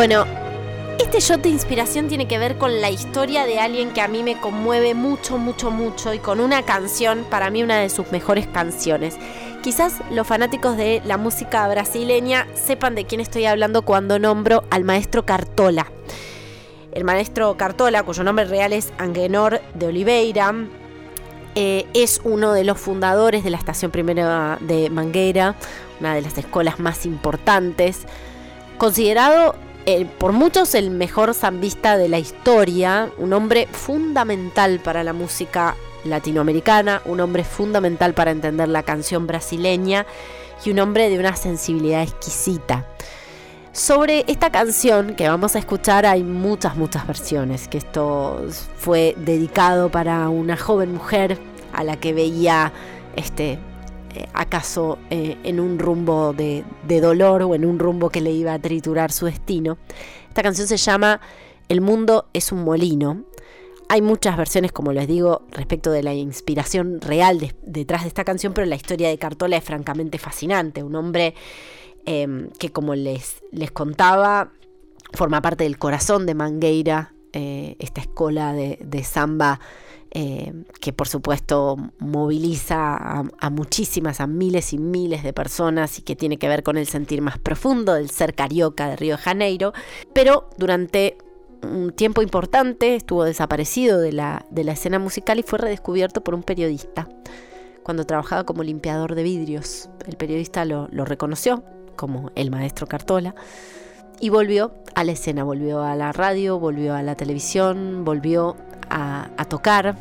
Bueno, este shot de inspiración tiene que ver con la historia de alguien que a mí me conmueve mucho, mucho, mucho y con una canción, para mí una de sus mejores canciones. Quizás los fanáticos de la música brasileña sepan de quién estoy hablando cuando nombro al maestro Cartola. El maestro Cartola, cuyo nombre real es Angenor de Oliveira, eh, es uno de los fundadores de la estación primera de Mangueira, una de las escuelas más importantes, considerado por muchos el mejor zambista de la historia, un hombre fundamental para la música latinoamericana, un hombre fundamental para entender la canción brasileña y un hombre de una sensibilidad exquisita. Sobre esta canción que vamos a escuchar hay muchas, muchas versiones, que esto fue dedicado para una joven mujer a la que veía este, acaso eh, en un rumbo de, dolor o en un rumbo que le iba a triturar su destino. Esta canción se llama El mundo es un molino. Hay muchas versiones, como les digo, respecto de la inspiración real detrás de esta canción, pero la historia de Cartola es francamente fascinante. Un hombre em, que, como les, les contaba, forma parte del corazón de Mangueira, eh, esta escuela de, de samba eh, que por supuesto moviliza a, muchísimas, a miles y miles de personas y que tiene que ver con el sentir más profundo del ser carioca de Río de Janeiro, pero durante un tiempo importante estuvo desaparecido de la, de la escena musical y fue redescubierto por un periodista cuando trabajaba como limpiador de vidrios. El periodista lo, lo reconoció como el maestro Cartola y volvió a la escena, volvió a la radio, volvió a la televisión, volvió a, tocar.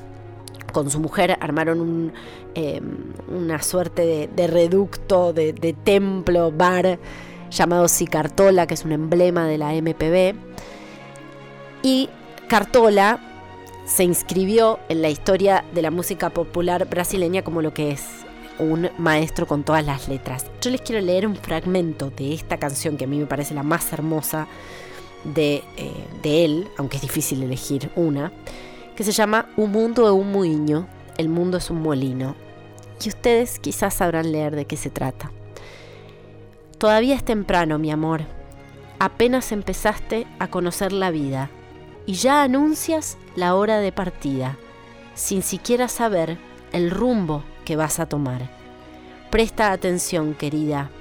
Con su mujer armaron em, una suerte de, reducto, de, templo, bar llamado Sicartola, que es un emblema de la MPB. Y Cartola se inscribió en la historia de la música popular brasileña como lo que es un maestro con todas las letras. Yo les quiero leer un fragmento de esta canción que a mí me parece la más hermosa de, eh, de él, aunque es difícil elegir una, que se llama Un mundo es un muiño, el mundo es un molino. Y ustedes quizás sabrán leer de qué se trata. Todavía es temprano, mi amor. Apenas empezaste a conocer la vida y ya anuncias la hora de partida, sin siquiera saber el rumbo que vas a tomar. Presta atención, querida,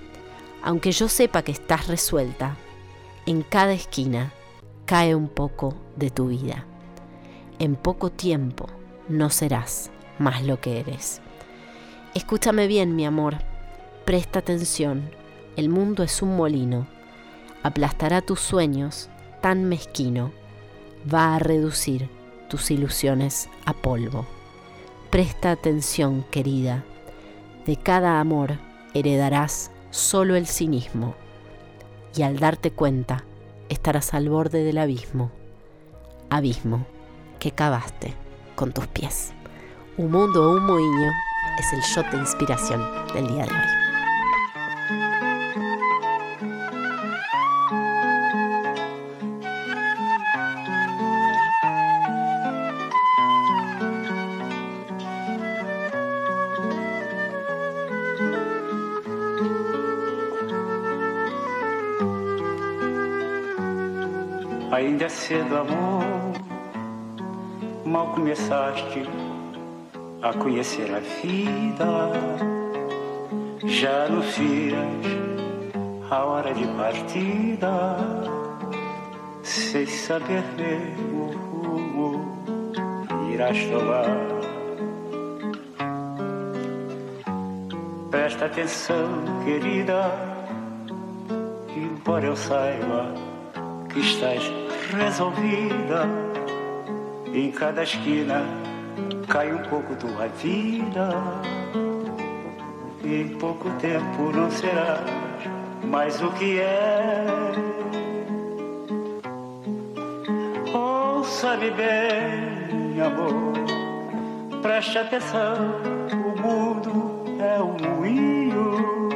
aunque yo sepa que estás resuelta, en cada esquina cae un poco de tu vida en poco tiempo no serás más lo que eres. Escúchame bien, mi amor, presta atención, el mundo es un molino, aplastará tus sueños tan mezquino, va a reducir tus ilusiones a polvo. Presta atención, querida, de cada amor heredarás solo el cinismo, y al darte cuenta estarás al borde del abismo, abismo que cavaste con tus pies. Un mundo o un moinho es el shot de inspiración del día de hoy. Mal começaste a conhecer a vida, já anuncias a hora de partida, sem saber mesmo o rumo irás tomar. Presta atenção, querida, embora eu saiba que estás resolvida em cada esquina cai um pouco tua vida. Em pouco tempo não será mais o que é. Ouça-me bem, amor, preste atenção. O mundo é um moinho,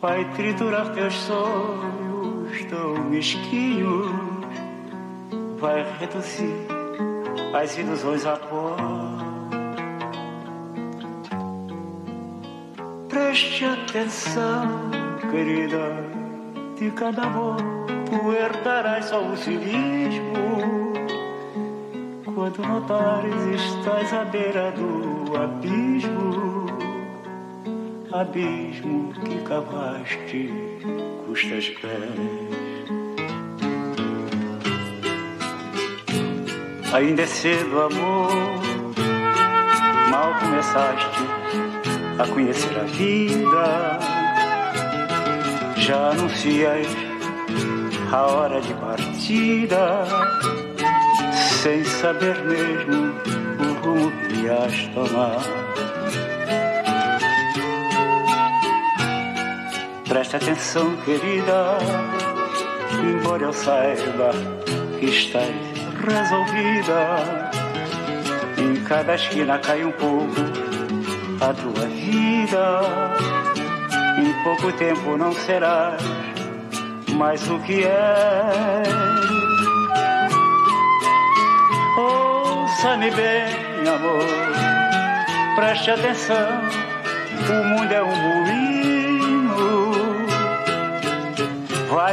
vai triturar teus sonhos tão mesquinhos vai reduzir as ilusões a pó. Preste atenção, querida, de cada amor tu herdarás só o cinismo. Quando notares estás à beira do abismo, abismo que cavaste custas pés. Ainda é cedo, amor, mal começaste a conhecer a vida. Já anuncias a hora de partida, sem saber mesmo o rumo que ias tomar. Presta atenção, querida, embora eu saiba que estás resolvida. Em cada esquina cai um pouco a tua vida. Em pouco tempo não serás mais o que é. Ouça-me bem, amor, preste atenção. O mundo é um moinho,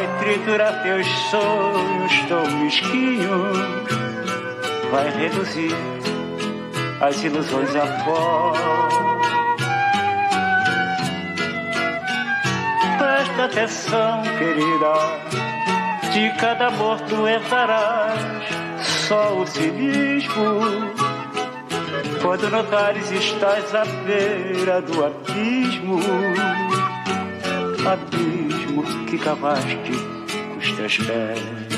vai triturar teus sonhos tão mesquinhos, vai reduzir as ilusões a pó. Presta atenção, querida, de cada amor tu herdarás só o cinismo. Quando notares estás à beira do abismo, abismo que cavaste com os teus pés.